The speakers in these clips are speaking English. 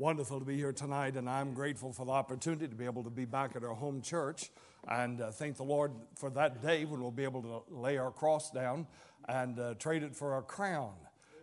wonderful to be here tonight, and I'm grateful for the opportunity to be able to be back at our home church. And uh, thank the Lord for that day when we'll be able to lay our cross down and uh, trade it for a crown.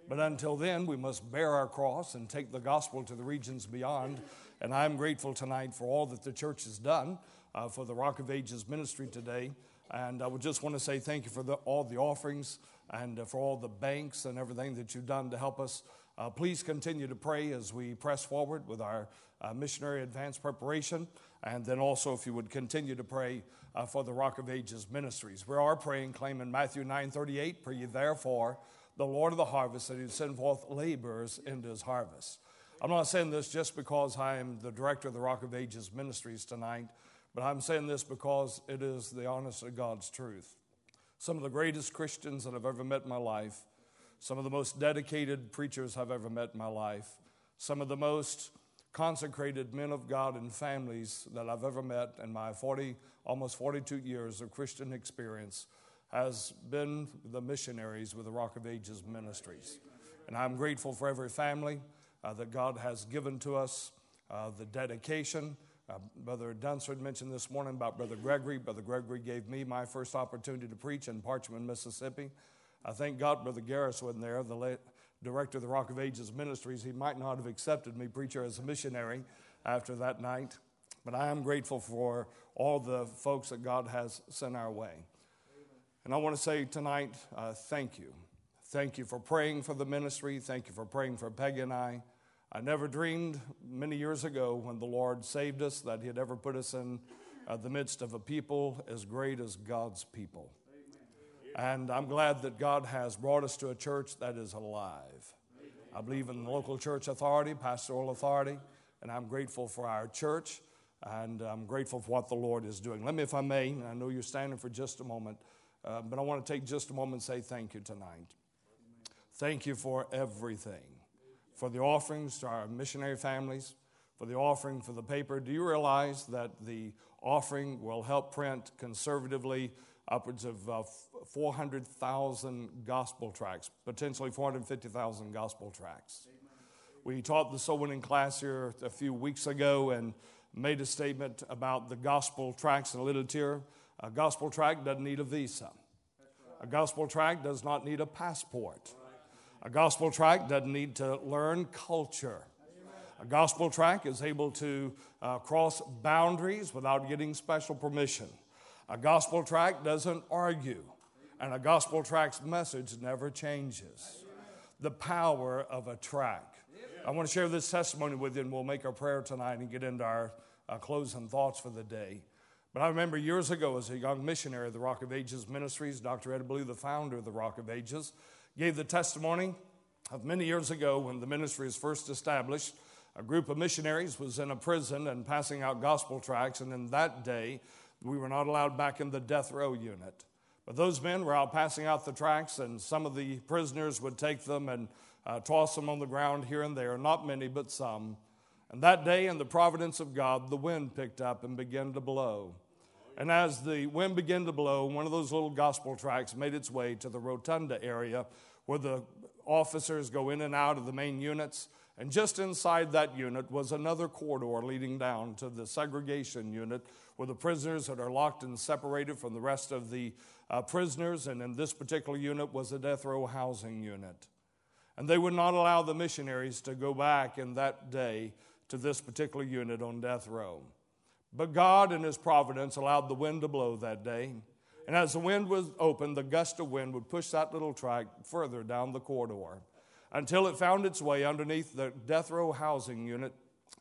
But until then, we must bear our cross and take the gospel to the regions beyond. And I'm grateful tonight for all that the church has done uh, for the Rock of Ages ministry today. And I would just want to say thank you for the, all the offerings and uh, for all the banks and everything that you've done to help us. Uh, please continue to pray as we press forward with our uh, missionary advance preparation. And then also, if you would continue to pray uh, for the Rock of Ages ministries. We are praying, claiming Matthew 9 38, pray ye therefore the Lord of the harvest that he send forth laborers into his harvest. I'm not saying this just because I am the director of the Rock of Ages ministries tonight, but I'm saying this because it is the honest of God's truth. Some of the greatest Christians that I've ever met in my life, some of the most dedicated preachers I've ever met in my life, some of the most consecrated men of God and families that I've ever met in my 40, almost 42 years of Christian experience has been the missionaries with the Rock of Ages ministries. And I'm grateful for every family uh, that God has given to us, uh, the dedication, uh, Brother Dunsford mentioned this morning about Brother Gregory. Brother Gregory gave me my first opportunity to preach in Parchman, Mississippi. I thank God Brother Garris wasn't there, the late director of the Rock of Ages Ministries. He might not have accepted me, preacher, as a missionary after that night. But I am grateful for all the folks that God has sent our way. And I want to say tonight, uh, thank you. Thank you for praying for the ministry. Thank you for praying for Peggy and I. I never dreamed many years ago when the Lord saved us that He'd ever put us in uh, the midst of a people as great as God's people. And I'm glad that God has brought us to a church that is alive. I believe in local church authority, pastoral authority, and I'm grateful for our church and I'm grateful for what the Lord is doing. Let me, if I may, I know you're standing for just a moment, uh, but I want to take just a moment and say thank you tonight. Thank you for everything for the offerings to our missionary families, for the offering for the paper. Do you realize that the offering will help print conservatively upwards of uh, 400,000 gospel tracts, potentially 450,000 gospel tracts? We taught the soul winning class here a few weeks ago and made a statement about the gospel tracts and literature. A gospel tract doesn't need a visa. A gospel tract does not need a passport. A gospel tract doesn't need to learn culture. A gospel tract is able to uh, cross boundaries without getting special permission. A gospel tract doesn't argue, and a gospel tract's message never changes. The power of a tract. I want to share this testimony with you, and we'll make our prayer tonight and get into our uh, closing thoughts for the day. But I remember years ago as a young missionary of the Rock of Ages Ministries, Dr. Ed Blue, the founder of the Rock of Ages, gave the testimony of many years ago when the ministry was first established. A group of missionaries was in a prison and passing out gospel tracts, and in that day, we were not allowed back in the death row unit. But those men were out passing out the tracts, and some of the prisoners would take them and uh, toss them on the ground here and there, not many, but some. And that day, in the providence of God, the wind picked up and began to blow. And as the wind began to blow, one of those little gospel tracts made its way to the rotunda area where the officers go in and out of the main units. And just inside that unit was another corridor leading down to the segregation unit where the prisoners that are locked and separated from the rest of the uh, prisoners. And in this particular unit was a death row housing unit. And they would not allow the missionaries to go back in that day to this particular unit on death row. But God, in His providence, allowed the wind to blow that day. And as the wind was open, the gust of wind would push that little tract further down the corridor until it found its way underneath the death row housing unit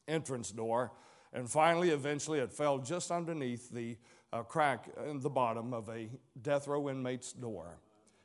entrance door. And finally, eventually, it fell just underneath the uh, crack in the bottom of a death row inmate's door.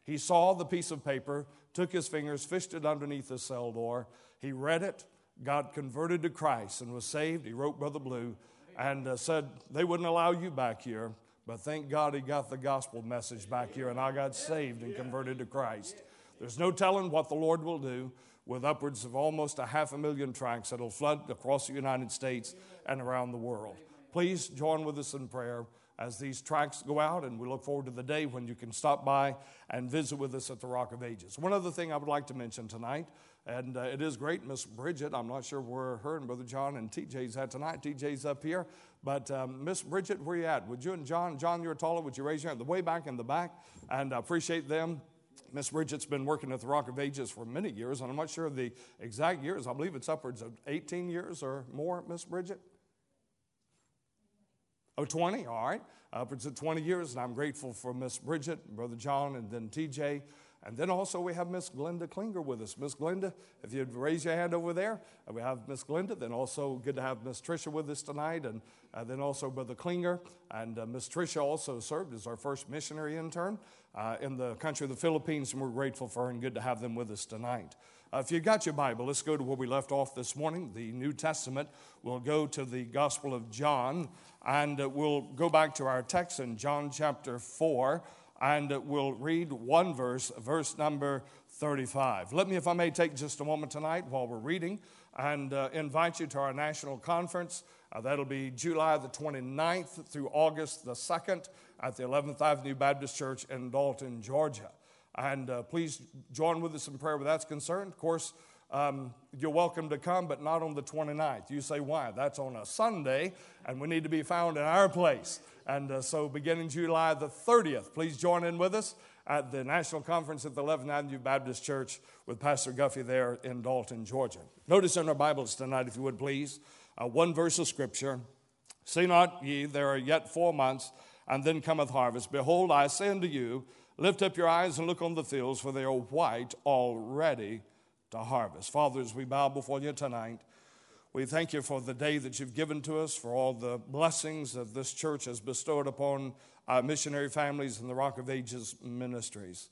He saw the piece of paper, took his fingers, fished it underneath the cell door. He read it, got converted to Christ, and was saved. He wrote Brother Blue and uh, said, They wouldn't allow you back here. But thank God he got the gospel message back here, and I got saved and converted to Christ. There's no telling what the Lord will do with upwards of almost a half a million tracts that'll flood across the United States and around the world. Please join with us in prayer as these tracks go out, and we look forward to the day when you can stop by and visit with us at the Rock of Ages. One other thing I would like to mention tonight, and uh, it is great, Miss Bridget. I'm not sure where her and Brother John and TJ's at tonight. TJ's up here, but um, Miss Bridget, where are you at? Would you and John, John, you're taller. Would you raise your hand? The way back in the back, and I appreciate them. Miss Bridget's been working at the Rock of Ages for many years, and I'm not sure of the exact years. I believe it's upwards of 18 years or more, Miss Bridget. Oh, 20, all right. Upwards of 20 years, and I'm grateful for Miss Bridget, Brother John, and then TJ. And then also we have Miss Glenda Klinger with us. Miss Glenda, if you'd raise your hand over there, we have Miss Glenda. Then also good to have Miss Tricia with us tonight, and uh, then also Brother Klinger. And uh, Miss Tricia also served as our first missionary intern uh, in the country of the Philippines, and we're grateful for her and good to have them with us tonight. Uh, if you've got your Bible, let's go to where we left off this morning, the New Testament. We'll go to the Gospel of John, and uh, we'll go back to our text in John chapter 4, and we'll read one verse, verse number 35. Let me, if I may, take just a moment tonight while we're reading and uh, invite you to our national conference. Uh, that'll be July the 29th through August the 2nd at the 11th Avenue Baptist Church in Dalton, Georgia. And uh, please join with us in prayer where that's concerned. Of course, um, you're welcome to come, but not on the 29th. You say, why? That's on a Sunday, and we need to be found in our place. And uh, so, beginning July the 30th, please join in with us at the National Conference at the 11th Avenue Baptist Church with Pastor Guffey there in Dalton, Georgia. Notice in our Bibles tonight, if you would please, uh, one verse of Scripture See not ye, there are yet four months, and then cometh harvest. Behold, I say unto you, Lift up your eyes and look on the fields, for they are white already to harvest. Father, as we bow before you tonight, we thank you for the day that you've given to us, for all the blessings that this church has bestowed upon our missionary families and the Rock of Ages ministries.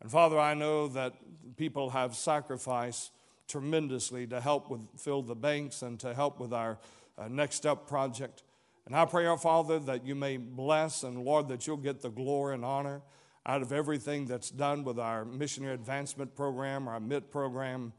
And Father, I know that people have sacrificed tremendously to help with fill the banks and to help with our uh, next up project. And I pray, our Father, that you may bless and Lord, that you'll get the glory and honor out of everything that's done with our missionary advancement program, our MIT program,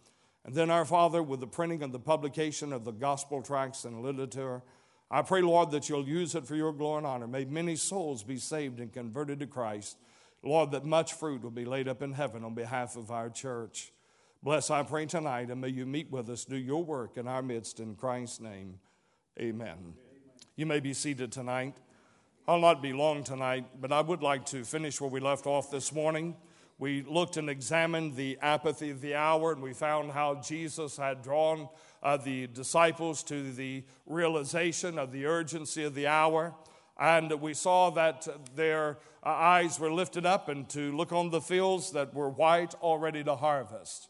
and then our Father, with the printing and the publication of the gospel tracts and literature. I pray, Lord, that you'll use it for your glory and honor. May many souls be saved and converted to Christ. Lord, that much fruit will be laid up in heaven on behalf of our church. Bless, I pray tonight, and may you meet with us, do your work in our midst. In Christ's name, amen. amen. You may be seated tonight. I'll not be long tonight, but I would like to finish where we left off this morning. We looked and examined the apathy of the hour, and we found how Jesus had drawn uh, the disciples to the realization of the urgency of the hour. And we saw that their uh, eyes were lifted up and to look on the fields that were white, already to harvest.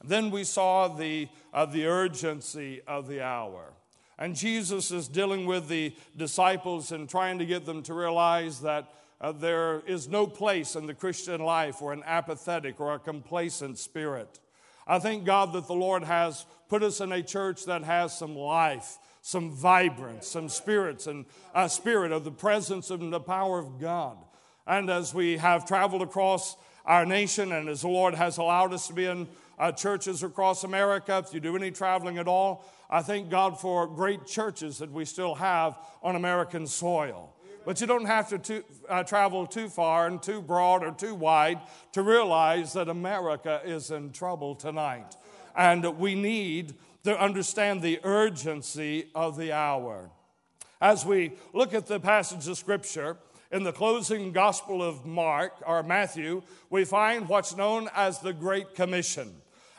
And then we saw the, uh, the urgency of the hour. And Jesus is dealing with the disciples and trying to get them to realize that uh, there is no place in the Christian life for an apathetic or a complacent spirit. I thank God that the Lord has put us in a church that has some life, some vibrance, some spirits, and a spirit of the presence and the power of God. And as we have traveled across our nation, and as the Lord has allowed us to be in uh, churches across America, if you do any traveling at all, I thank God for great churches that we still have on American soil. But you don't have to uh, travel too far and too broad or too wide to realize that America is in trouble tonight. And we need to understand the urgency of the hour. As we look at the passage of Scripture, in the closing Gospel of Mark or Matthew, we find what's known as the Great Commission.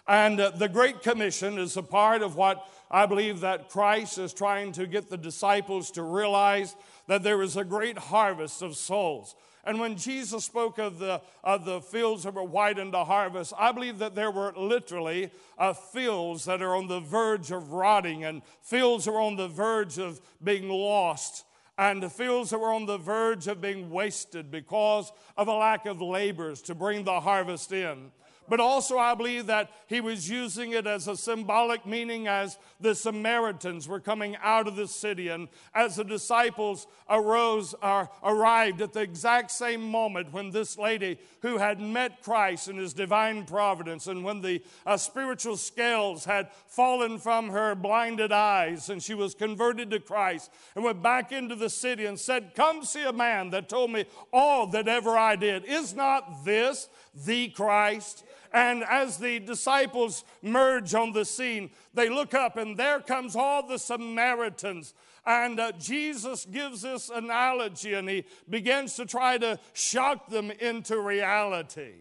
And uh, the Great Commission is a part of what I believe that Christ is trying to get the disciples to realize that there is a great harvest of souls. And when Jesus spoke of the, of the fields that were white to harvest, I believe that there were literally uh, fields that are on the verge of rotting and fields that are on the verge of being lost and fields that were on the verge of being wasted because of a lack of laborers to bring the harvest in. But also, I believe that he was using it as a symbolic meaning as the Samaritans were coming out of the city. And as the disciples arose or arrived at the exact same moment when this lady who had met Christ in his divine providence, and when the uh, spiritual scales had fallen from her blinded eyes, and she was converted to Christ, and went back into the city and said, Come see a man that told me all that ever I did. Is not this the Christ? And as the disciples merge on the scene, they look up and there comes all the Samaritans. And uh, Jesus gives this analogy and he begins to try to shock them into reality.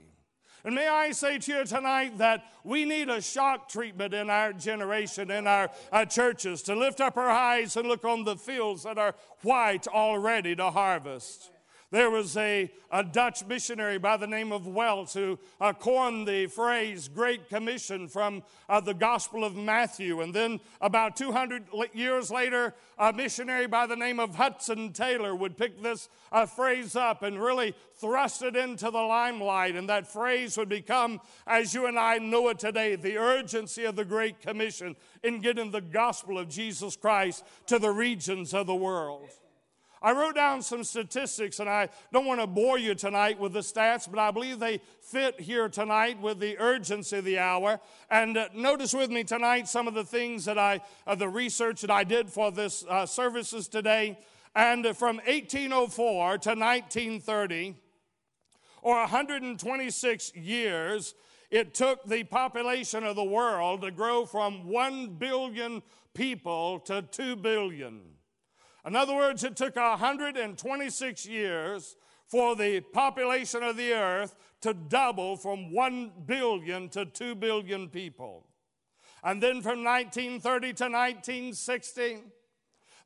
And may I say to you tonight that we need a shock treatment in our generation, in our, our, churches, to lift up our eyes and look on the fields that are white already to harvest. There was a, a Dutch missionary by the name of Welz who uh, coined the phrase Great Commission from uh, the Gospel of Matthew. And then about 200 years later, a missionary by the name of Hudson Taylor would pick this uh, phrase up and really thrust it into the limelight. And that phrase would become, as you and I know it today, the urgency of the Great Commission in getting the gospel of Jesus Christ to the regions of the world. I wrote down some statistics, and I don't want to bore you tonight with the stats, but I believe they fit here tonight with the urgency of the hour. And uh, notice with me tonight some of the things that I, uh, the research that I did for this uh, services today. And from 1804 to 1930, or 126 years, it took the population of the world to grow from 1 billion people to 2 billion. In other words, it took 126 years for the population of the earth to double from 1 billion to 2 billion people. And then from 1930 to 1960,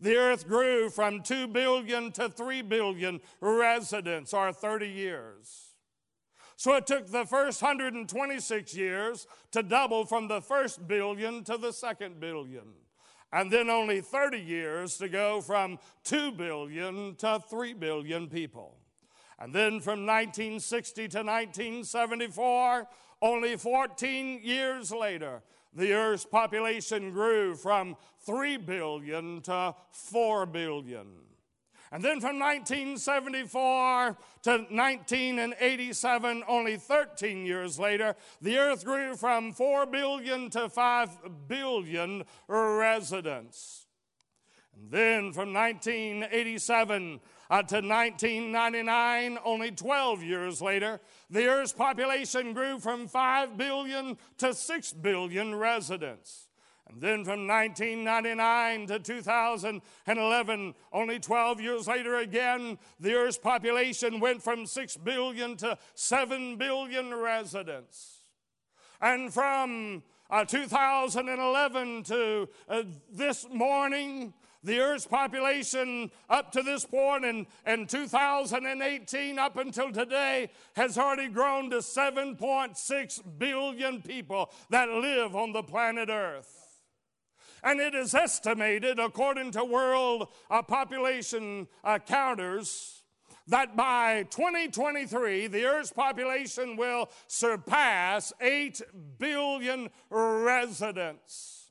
the earth grew from 2 billion to 3 billion residents, or 30 years. So it took the first 126 years to double from the first billion to the second billion and then only 30 years to go from 2 billion to 3 billion people. And then from 1960 to 1974, only 14 years later, the Earth's population grew from 3 billion to 4 billion. And then from 1974 to 1987, only 13 years later, the earth grew from 4 billion to 5 billion residents. And then from 1987 uh, to 1999, only 12 years later, the earth's population grew from 5 billion to 6 billion residents. And then from 1999 to 2011, only 12 years later again, the Earth's population went from 6 billion to 7 billion residents. And from uh, 2011 to uh, this morning, the Earth's population up to this point in, in 2018 up until today has already grown to 7.6 billion people that live on the planet Earth. And it is estimated, according to world uh, population uh, counters, that by 2023, the Earth's population will surpass 8 billion residents.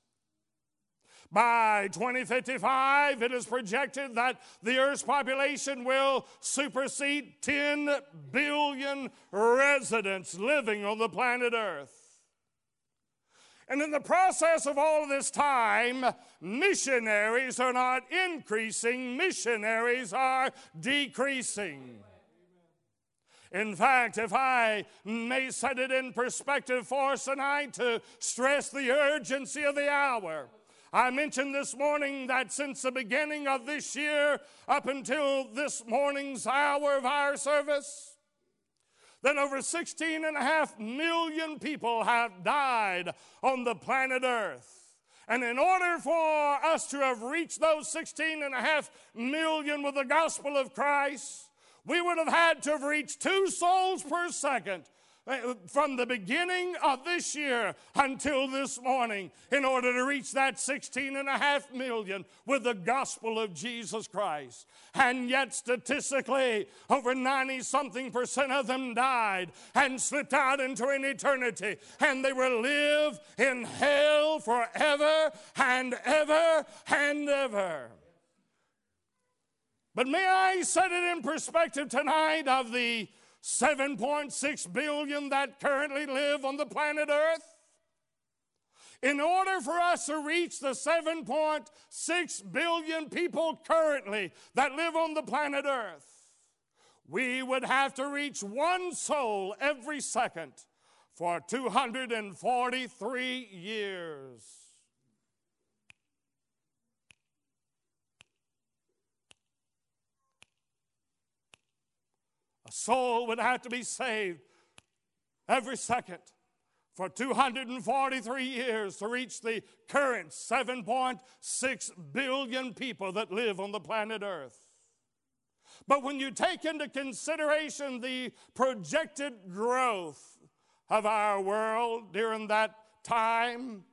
By 2055, it is projected that the Earth's population will supersede 10 billion residents living on the planet Earth. And in the process of all of this time, missionaries are not increasing, missionaries are decreasing. In fact, if I may set it in perspective for us tonight to stress the urgency of the hour, I mentioned this morning that since the beginning of this year up until this morning's hour of our service, that over 16 and a half million people have died on the planet Earth. And in order for us to have reached those 16 and a half million with the gospel of Christ, we would have had to have reached two souls per second Uh, from the beginning of this year until this morning in order to reach that 16 and a half million with the gospel of Jesus Christ. And yet, statistically, over 90 something percent of them died and slipped out into an eternity, and they will live in hell forever and ever and ever. But may I set it in perspective tonight of the 7.6 billion that currently live on the planet Earth? In order for us to reach the 7.6 billion people currently that live on the planet Earth, we would have to reach one soul every second for 243 years. Soul would have to be saved every second for 243 years to reach the current 7.6 billion people that live on the planet Earth. But when you take into consideration the projected growth of our world during that time,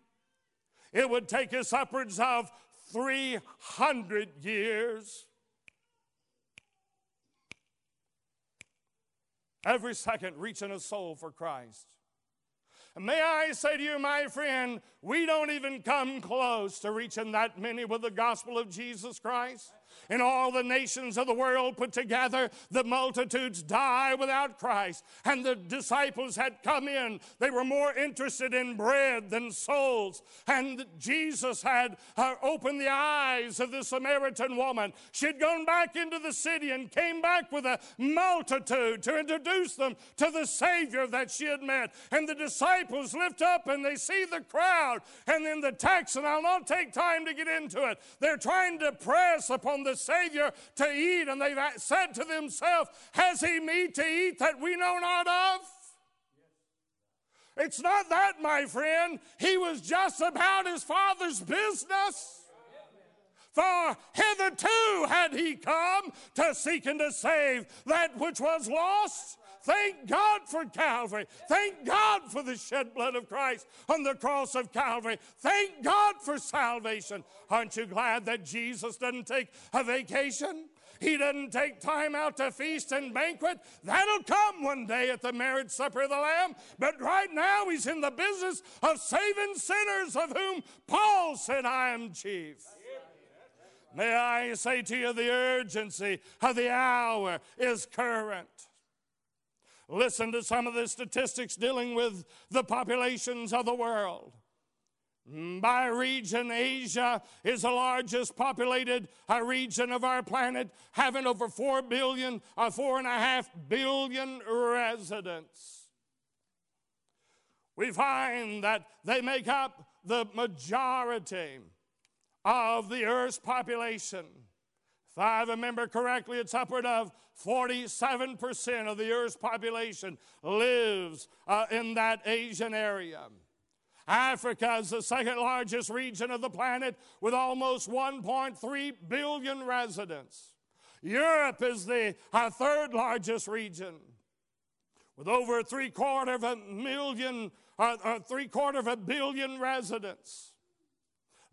it would take us upwards of 300 years every second reaching a soul for Christ. And may I say to you, my friend, we don't even come close to reaching that many with the gospel of Jesus Christ and all the nations of the world put together, the multitudes die without Christ. And the disciples had come in. They were more interested in bread than souls. And Jesus had uh, opened the eyes of the Samaritan woman. She had gone back into the city and came back with a multitude to introduce them to the Savior that she had met. And the disciples lift up and they see the crowd. And in the text, and I'll not take time to get into it, they're trying to press upon the Savior to eat, and they've said to themselves, Has he meat to eat that we know not of? It's not that, my friend. He was just about his father's business. For hitherto had he come to seek and to save that which was lost. Thank God for Calvary. Thank God for the shed blood of Christ on the cross of Calvary. Thank God for salvation. Aren't you glad that Jesus doesn't take a vacation? He doesn't take time out to feast and banquet. That'll come one day at the marriage supper of the Lamb. But right now, he's in the business of saving sinners, of whom Paul said, I am chief. May I say to you, the urgency of the hour is current. Listen to some of the statistics dealing with the populations of the world. By region, Asia is the largest populated uh, region of our planet, having over 4 billion, uh, 4.5 billion residents. We find that they make up the majority of the Earth's population. If I remember correctly, it's upward of 47% of the Earth's population lives uh, in that Asian area. Africa is the second largest region of the planet with almost 1.3 billion residents. Europe is the uh, third largest region with over three quarter of a million, uh, uh, three quarter of a billion residents.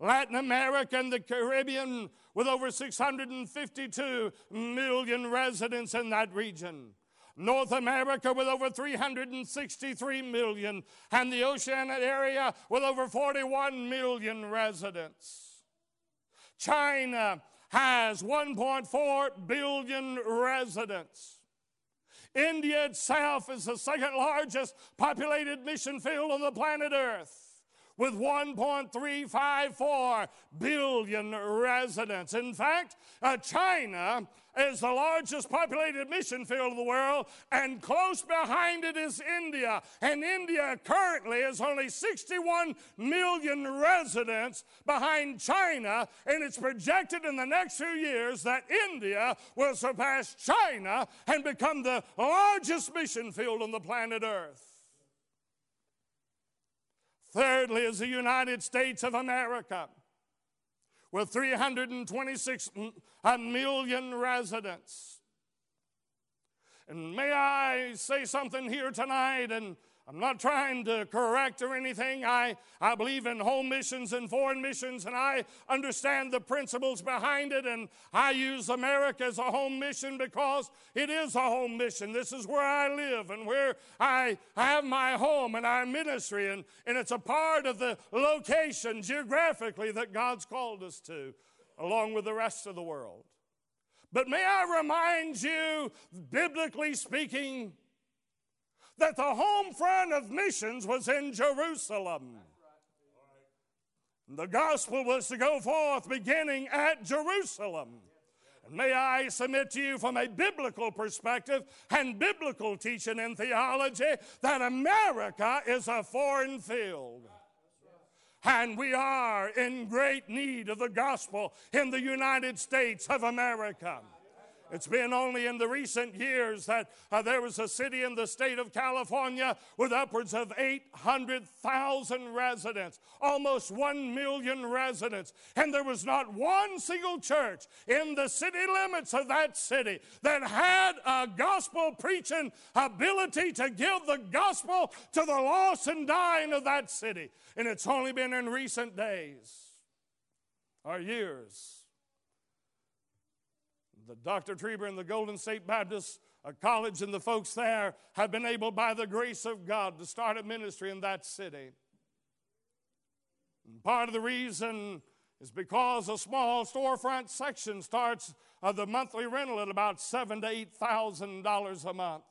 Latin America and the Caribbean with over 652 million residents in that region. North America with over 363 million, and the Oceanic area with over 41 million residents. China has 1.4 billion residents. India itself is the second largest populated mission field on the planet Earth with 1.354 billion residents. In fact, uh, China is the largest populated mission field of the world, and close behind it is India. And India currently is only 61 million residents behind China, and it's projected in the next few years that India will surpass China and become the largest mission field on the planet Earth. Thirdly, is the United States of America with 326 million residents. And may I say something here tonight and I'm not trying to correct or anything. I, I believe in home missions and foreign missions, and I understand the principles behind it. And I use America as a home mission because it is a home mission. This is where I live and where I have my home and our ministry, and, and it's a part of the location geographically that God's called us to, along with the rest of the world. But may I remind you, biblically speaking, that the home front of missions was in Jerusalem. The gospel was to go forth beginning at Jerusalem. And may I submit to you from a biblical perspective and biblical teaching in theology that America is a foreign field. And we are in great need of the gospel in the United States of America. It's been only in the recent years that uh, there was a city in the state of California with upwards of 800,000 residents, almost 1 million residents. And there was not one single church in the city limits of that city that had a gospel preaching ability to give the gospel to the lost and dying of that city. And it's only been in recent days or years the Dr. Trieber and the Golden State Baptist College and the folks there have been able, by the grace of God, to start a ministry in that city. And part of the reason is because a small storefront section starts uh, the monthly rental at about seven to eight thousand dollars a month.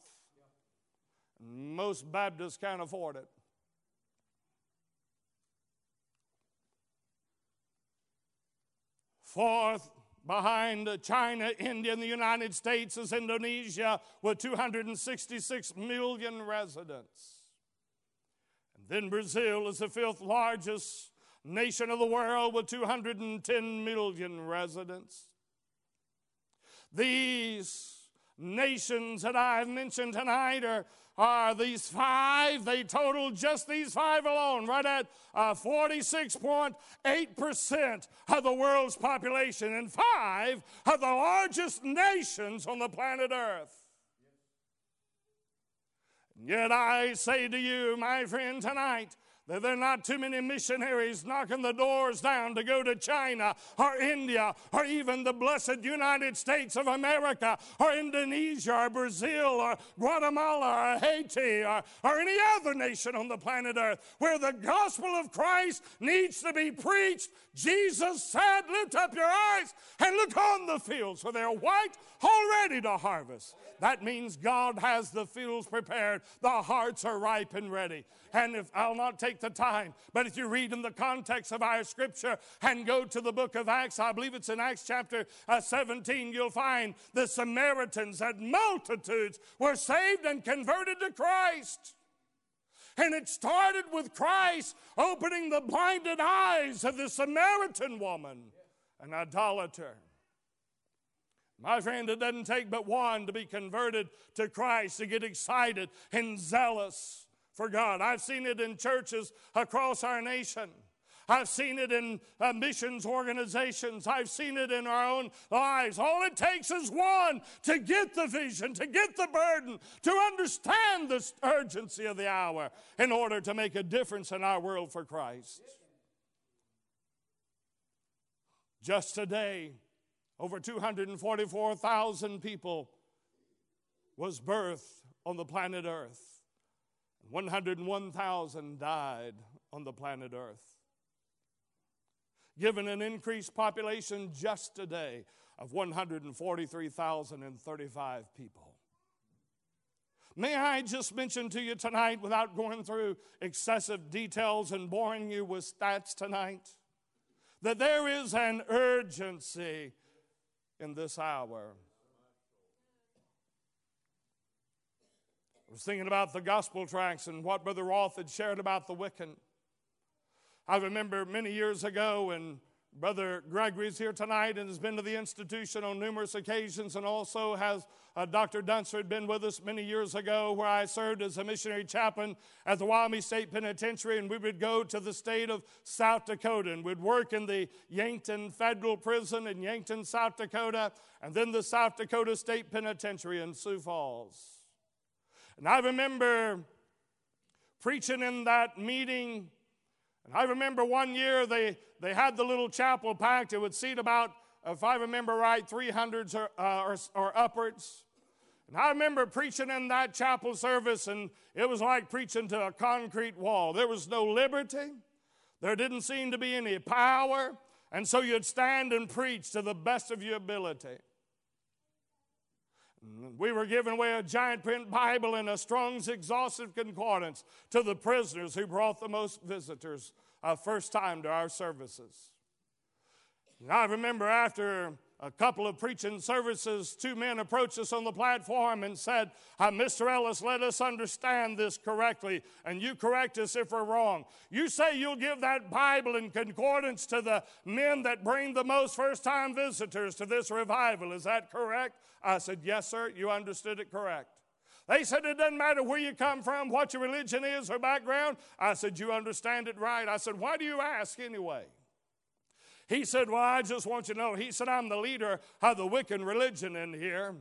And most Baptists can't afford it. Fourth, Behind China, India, and the United States is Indonesia with 266 million residents. And then Brazil is the fifth largest nation of the world with 210 million residents. These nations that I've mentioned tonight are are these five. They total just these five alone, right at uh, 46.8% of the world's population, and five of the largest nations on the planet Earth. Yet I say to you, my friend, tonight, that there are not too many missionaries knocking the doors down to go to China or India or even the blessed United States of America or Indonesia or Brazil or Guatemala or Haiti or, or any other nation on the planet Earth where the gospel of Christ needs to be preached. Jesus said, Lift up your eyes and look on the fields, for they're white, already to harvest. That means God has the fields prepared, the hearts are ripe and ready. And if I'll not take the time, but if you read in the context of our scripture and go to the book of Acts, I believe it's in Acts chapter uh, 17, you'll find the Samaritans and multitudes were saved and converted to Christ. And it started with Christ opening the blinded eyes of the Samaritan woman, an idolater. My friend, it doesn't take but one to be converted to Christ to get excited and zealous for God. I've seen it in churches across our nation. I've seen it in uh, missions organizations. I've seen it in our own lives. All it takes is one to get the vision, to get the burden, to understand the urgency of the hour in order to make a difference in our world for Christ. Just today, over 244,000 people was birthed on the planet Earth. 101,000 died on the planet Earth. Given an increased population just today of 143,035 people. May I just mention to you tonight, without going through excessive details and boring you with stats tonight, that there is an urgency in this hour. I was thinking about the gospel tracts and what Brother Roth had shared about the Wiccan. I remember many years ago in Brother Gregory is here tonight and has been to the institution on numerous occasions, and also has uh, Dr. Dunster had been with us many years ago, where I served as a missionary chaplain at the Wyoming State Penitentiary, and we would go to the state of South Dakota and we'd work in the Yankton Federal Prison in Yankton, South Dakota, and then the South Dakota State Penitentiary in Sioux Falls. And I remember preaching in that meeting. And I remember one year they, they had the little chapel packed. It would seat about, if I remember right, 300 or, uh, or, or upwards. And I remember preaching in that chapel service, and it was like preaching to a concrete wall. There was no liberty, there didn't seem to be any power, and so you'd stand and preach to the best of your ability. We were giving away a giant print Bible and a Strong's Exhaustive Concordance to the prisoners who brought the most visitors uh, first time to our services. And I remember after a couple of preaching services, two men approached us on the platform and said, uh, Mr. Ellis, let us understand this correctly, and you correct us if we're wrong. You say you'll give that Bible in concordance to the men that bring the most first time visitors to this revival. Is that correct? I said, Yes, sir. You understood it correct. They said, It doesn't matter where you come from, what your religion is or background. I said, You understand it right. I said, Why do you ask anyway? He said, Well, I just want you to know. He said, I'm the leader of the Wiccan religion in here.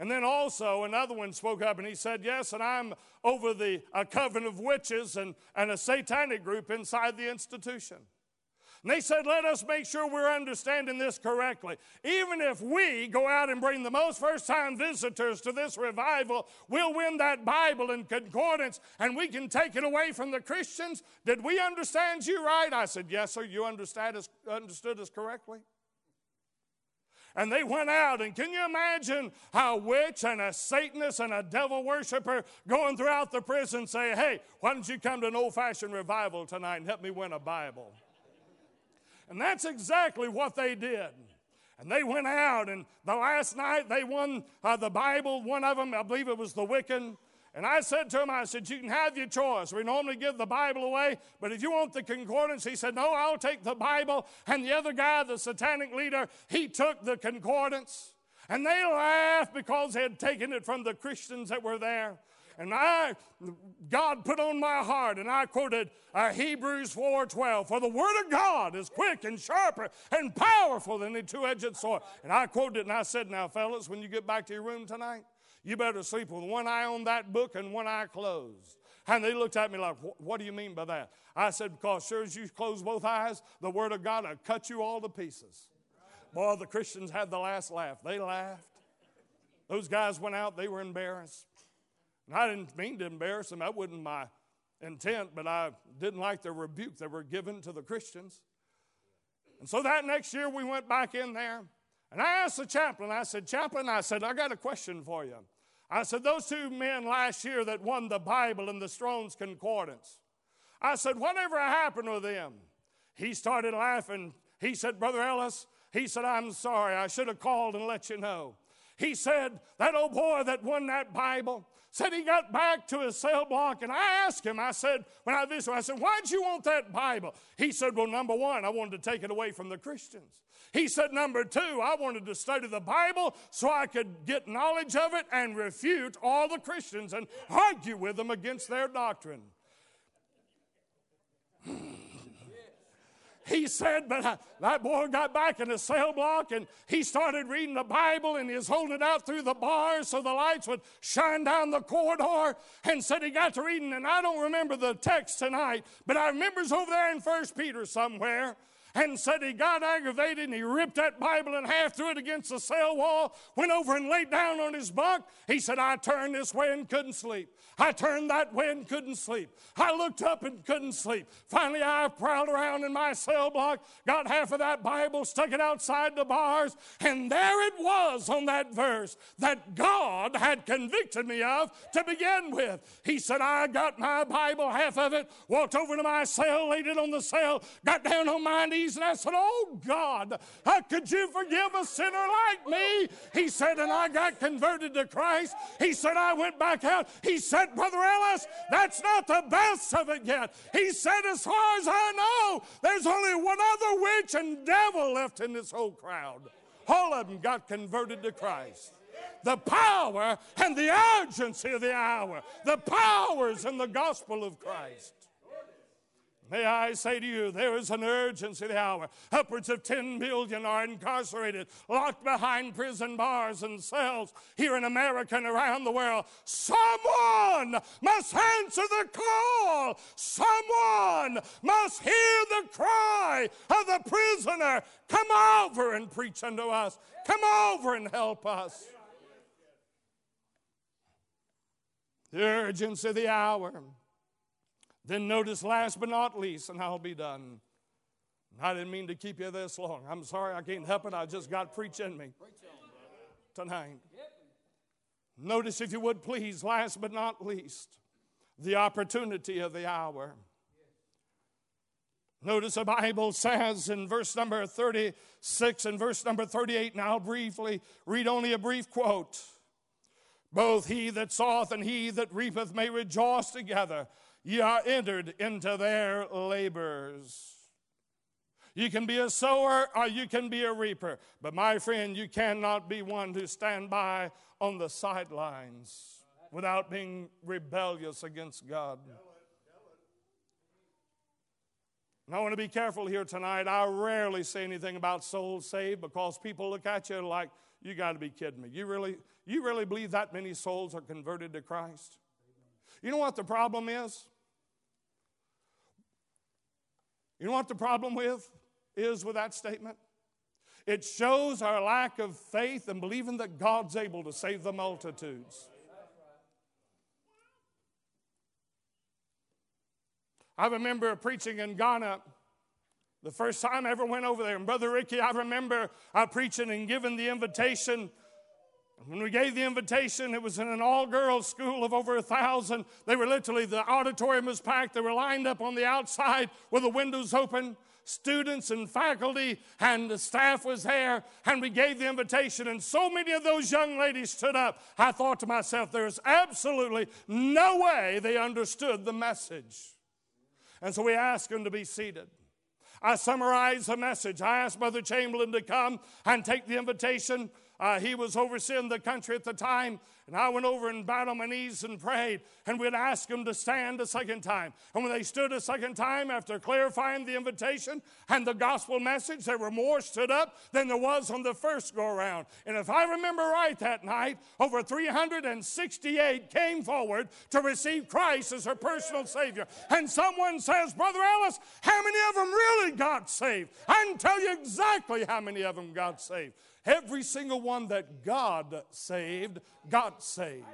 And then also another one spoke up and he said, Yes, and I'm over the a coven of witches and, and a satanic group inside the institution. And they said, let us make sure we're understanding this correctly. Even if we go out and bring the most first time visitors to this revival, we'll win that Bible in concordance and we can take it away from the Christians. Did we understand you right? I said, yes, sir, you understand us, understood us correctly. And they went out, and can you imagine how a witch and a Satanist and a devil worshiper going throughout the prison say, Hey, why don't you come to an old fashioned revival tonight and help me win a Bible? And that's exactly what they did. And they went out, and the last night they won uh, the Bible. One of them, I believe it was the Wiccan. And I said to him, I said, You can have your choice. We normally give the Bible away, but if you want the concordance, he said, No, I'll take the Bible. And the other guy, the satanic leader, he took the concordance. And they laughed because they had taken it from the Christians that were there. And I, God put on my heart, and I quoted uh, Hebrews 4.12, For the word of God is quick and sharper and powerful than a two-edged sword. And I quoted it, and I said, Now, fellas, when you get back to your room tonight, you better sleep with one eye on that book and one eye closed. And they looked at me like, What do you mean by that? I said, Because sure as you close both eyes, the Word of God will cut you all to pieces. Boy, the Christians had the last laugh. They laughed. Those guys went out, they were embarrassed. And I didn't mean to embarrass them, that wasn't my intent, but I didn't like the rebuke that were given to the Christians. And so that next year we went back in there, and I asked the chaplain, I said, Chaplain, I said, I got a question for you. I said, Those two men last year that won the Bible and the Strong's Concordance, I said, Whatever happened with them? He started laughing. He said, Brother Ellis, he said, I'm sorry. I should have called and let you know. He said, That old boy that won that Bible, said he got back to his cell block and I asked him, I said, when I visited, I said, why'd you want that Bible? He said, well, number one, I wanted to take it away from the Christians. He said, number two, I wanted to study the Bible so I could get knowledge of it and refute all the Christians and argue with them against their doctrine. He said, but I, that boy got back in the cell block and he started reading the Bible and he was holding it out through the bars so the lights would shine down the corridor and said he got to reading. And I don't remember the text tonight, but I remember it's over there in First Peter somewhere and said he got aggravated and he ripped that Bible in half, threw it against the cell wall, went over and laid down on his bunk. He said, I turned this way and couldn't sleep. I turned that way and couldn't sleep. I looked up and couldn't sleep. Finally, I prowled around in my cell block, got half of that Bible, stuck it outside the bars, and there it was on that verse that God had convicted me of to begin with. He said, I got my Bible, half of it, walked over to my cell, laid it on the cell, got down on my knees knees and I said, Oh God, how could you forgive a sinner like me? He said, and I got converted to Christ. He said, I went back out. He said, Brother Ellis, that's not the best of it yet. He said, as far as I know, there's only one other witch and devil left in this whole crowd. All of them got converted to Christ the power and the urgency of the hour, the powers in the gospel of Christ. May I say to you, there is an urgency of the hour. Upwards of 10 million are incarcerated, locked behind prison bars and cells here in America and around the world. Someone must answer the call. Someone must hear the cry of the prisoner. Come over and preach unto us. Come over and help us. The urgency of the hour. Then notice, last but not least, and I'll be done. I didn't mean to keep you this long. I'm sorry I can't help it. I just got preach in me tonight. Notice, if you would please, last but not least, the opportunity of the hour. Notice the Bible says in verse number 36 and verse number 38, and I'll briefly read only a brief quote. Both he that soweth and he that reapeth may rejoice together ye are entered into their labors. You can be a sower or you can be a reaper. But my friend, you cannot be one to stand by on the sidelines without being rebellious against God. And I want to be careful here tonight. I rarely say anything about souls saved because people look at you like, you got to be kidding me. You really, you really believe that many souls are converted to Christ? You know what the problem is? You know what the problem with is with that statement? It shows our lack of faith and believing that God's able to save the multitudes. I remember preaching in Ghana the first time I ever went over there. And Brother Ricky, I remember uh, preaching and giving the invitation when we gave the invitation, it was in an all girls school of over a thousand. They were literally, the auditorium was packed. They were lined up on the outside with the windows open. Students and faculty and the staff was there, and we gave the invitation, and so many of those young ladies stood up. I thought to myself, there's absolutely no way they understood the message. And so we asked them to be seated. I summarized the message. I asked Brother Chamberlain to come and take the invitation. Uh, he was overseeing the country at the time, and I went over and bowed on my knees and prayed, and we'd ask them to stand a second time. And when they stood a second time, after clarifying the invitation and the gospel message, there were more stood up than there was on the first go around. And if I remember right that night, over 368 came forward to receive Christ as their personal Savior. And someone says, Brother Ellis, how many of them really got saved? I can tell you exactly how many of them got saved. Every single one that God saved got saved.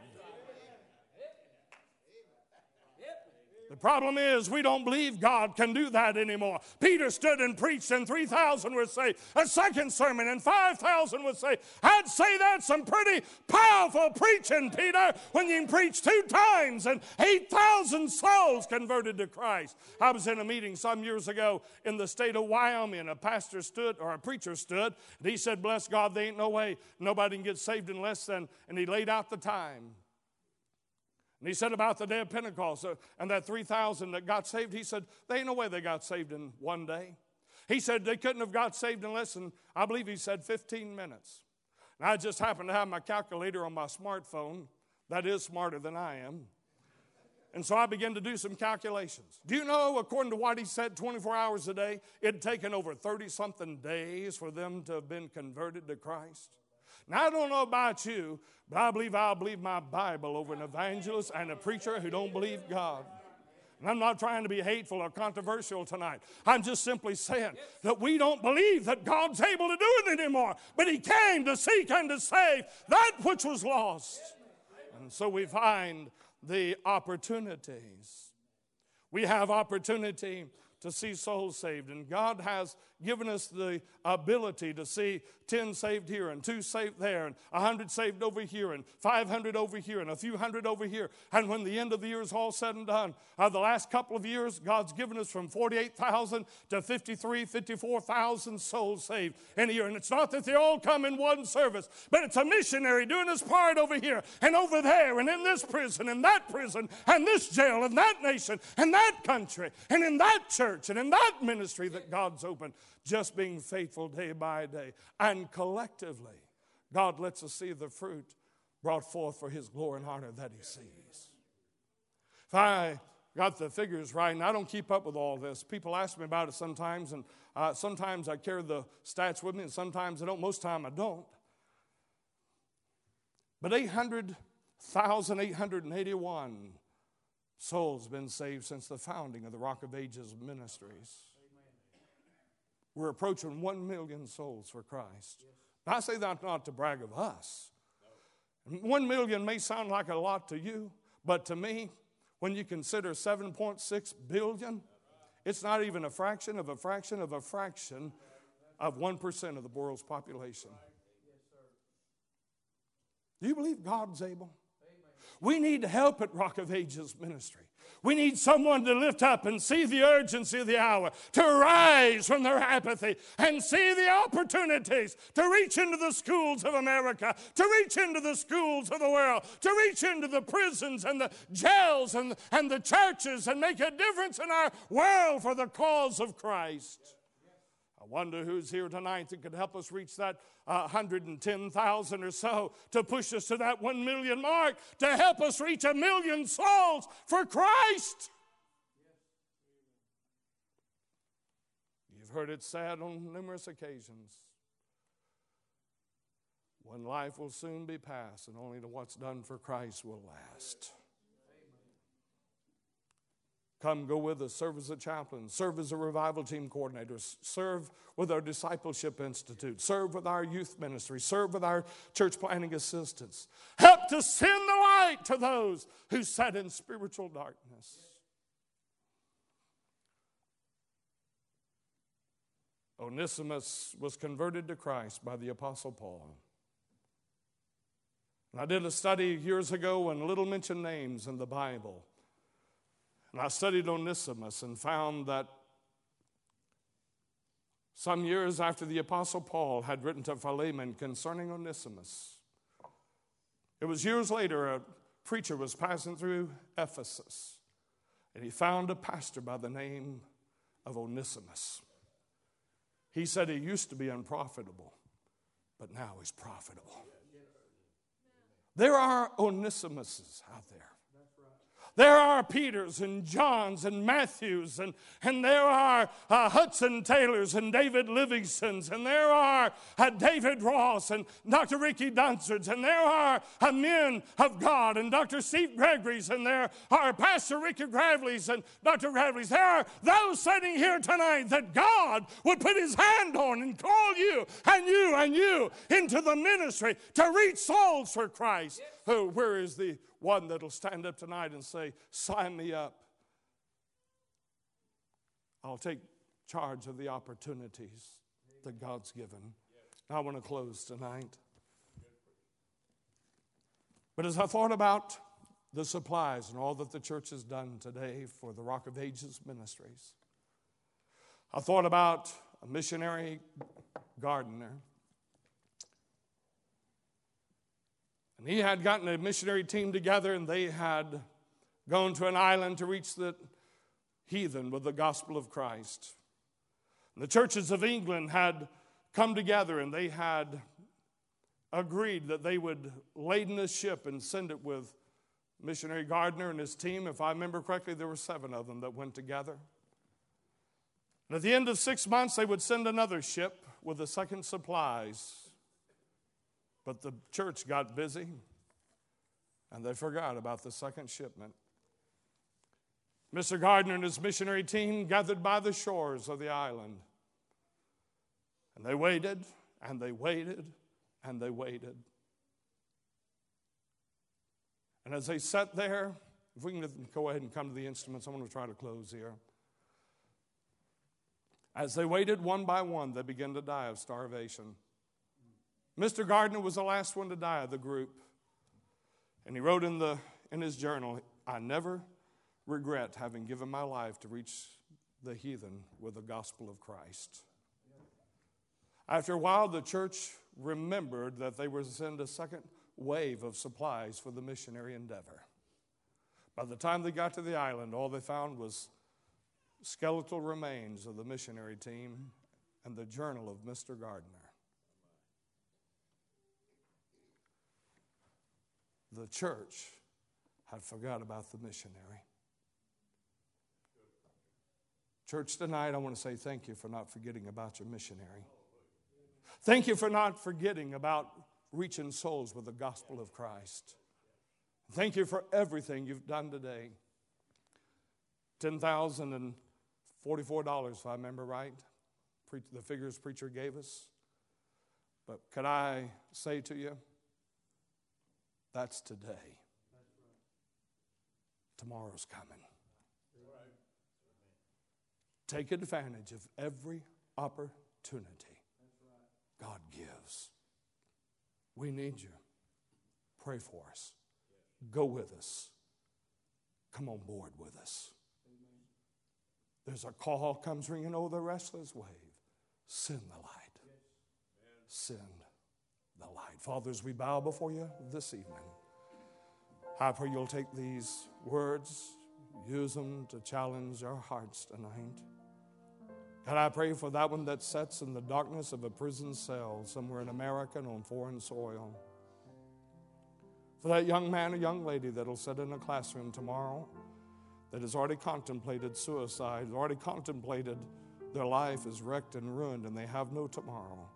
The problem is, we don't believe God can do that anymore. Peter stood and preached, and 3,000 were saved. A second sermon, and 5,000 were saved. I'd say that's some pretty powerful preaching, Peter, when you preach two times and 8,000 souls converted to Christ. I was in a meeting some years ago in the state of Wyoming. A pastor stood, or a preacher stood, and he said, Bless God, there ain't no way nobody can get saved in less than, and he laid out the time. And he said about the day of Pentecost uh, and that 3,000 that got saved, he said, they ain't no way they got saved in one day. He said they couldn't have got saved in less than, I believe he said 15 minutes. And I just happened to have my calculator on my smartphone. That is smarter than I am. And so I began to do some calculations. Do you know, according to what he said, 24 hours a day, it had taken over 30 something days for them to have been converted to Christ? Now, I don't know about you, but I believe I'll believe my Bible over an evangelist and a preacher who don't believe God. And I'm not trying to be hateful or controversial tonight. I'm just simply saying that we don't believe that God's able to do it anymore. But He came to seek and to save that which was lost. And so we find the opportunities. We have opportunity to see souls saved. And God has given us the ability to see 10 saved here and 2 saved there and 100 saved over here and 500 over here and a few hundred over here. And when the end of the year is all said and done, uh, the last couple of years, God's given us from 48,000 to 53, 54,000 souls saved in a year. And it's not that they all come in one service, but it's a missionary doing his part over here and over there and in this prison and that prison and this jail and that nation and that country and in that church and in that ministry that God's opened just being faithful day by day. And collectively, God lets us see the fruit brought forth for His glory and honor that He sees. If I got the figures right, and I don't keep up with all this, people ask me about it sometimes, and uh, sometimes I carry the stats with me, and sometimes I don't. Most time I don't. But 800,881 souls been saved since the founding of the Rock of Ages ministries. We're approaching one million souls for Christ. I say that not to brag of us. One million may sound like a lot to you, but to me, when you consider 7.6 billion, it's not even a fraction of a fraction of a fraction of 1% of the world's population. Do you believe God's able? We need help at Rock of Ages Ministry. We need someone to lift up and see the urgency of the hour, to rise from their apathy and see the opportunities to reach into the schools of America, to reach into the schools of the world, to reach into the prisons and the jails and, and the churches and make a difference in our world for the cause of Christ. Wonder who's here tonight that could help us reach that uh, 110,000 or so to push us to that 1 million mark, to help us reach a million souls for Christ. You've heard it said on numerous occasions. One life will soon be past, and only what's done for Christ will last. Come, go with us, serve as a chaplain, serve as a revival team coordinator, serve with our discipleship institute, serve with our youth ministry, serve with our church planning assistance. Help to send the light to those who sat in spiritual darkness. Onesimus was converted to Christ by the Apostle Paul. And I did a study years ago on little mentioned names in the Bible. And I studied Onesimus and found that some years after the Apostle Paul had written to Philemon concerning Onesimus, it was years later a preacher was passing through Ephesus and he found a pastor by the name of Onesimus. He said he used to be unprofitable, but now he's profitable. There are Onesimuses out there. There are Peters and Johns and Matthews, and, and there are uh, Hudson Taylors and David Livingstones, and there are uh, David Ross and Dr. Ricky Dunsards, and there are uh, men of God and Dr. Steve Gregory's, and there are Pastor Ricky Gravely's and Dr. Gravely's. There are those sitting here tonight that God would put his hand on and call you and you and you into the ministry to reach souls for Christ. Oh, where is the one that'll stand up tonight and say, Sign me up. I'll take charge of the opportunities that God's given. I want to close tonight. But as I thought about the supplies and all that the church has done today for the Rock of Ages ministries, I thought about a missionary Gardner And he had gotten a missionary team together and they had gone to an island to reach the heathen with the gospel of Christ. And the churches of England had come together and they had agreed that they would laden a ship and send it with missionary Gardner and his team. If I remember correctly, there were seven of them that went together. And at the end of six months, they would send another ship with the second supplies. But the church got busy and they forgot about the second shipment. Mr. Gardner and his missionary team gathered by the shores of the island. And they waited and they waited and they waited. And as they sat there, if we can go ahead and come to the instruments, I want to try to close here. As they waited one by one, they began to die of starvation. Mr. Gardner was the last one to die of the group. And he wrote in, the, in his journal, I never regret having given my life to reach the heathen with the gospel of Christ. After a while, the church remembered that they were to send a second wave of supplies for the missionary endeavor. By the time they got to the island, all they found was skeletal remains of the missionary team and the journal of Mr. Gardner. The church had forgot about the missionary. Church, tonight I want to say thank you for not forgetting about your missionary. Thank you for not forgetting about reaching souls with the gospel of Christ. Thank you for everything you've done today. $10,044, if I remember right, the figures preacher gave us. But could I say to you, that's today. Tomorrow's coming. Take advantage of every opportunity God gives. We need you. Pray for us. Go with us. Come on board with us. There's a call comes ringing over the restless wave. Send the light. Send the light. Fathers, we bow before you this evening. I pray you'll take these words, use them to challenge our hearts tonight. God, I pray for that one that sits in the darkness of a prison cell somewhere in America and on foreign soil. For that young man or young lady that'll sit in a classroom tomorrow that has already contemplated suicide, already contemplated their life is wrecked and ruined and they have no tomorrow.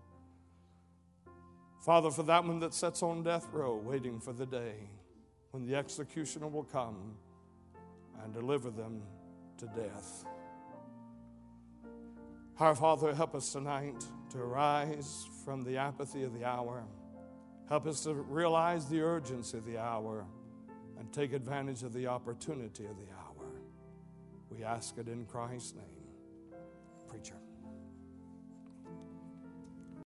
Father, for that one that sits on death row waiting for the day when the executioner will come and deliver them to death. Our Father, help us tonight to arise from the apathy of the hour. Help us to realize the urgency of the hour and take advantage of the opportunity of the hour. We ask it in Christ's name. Preacher.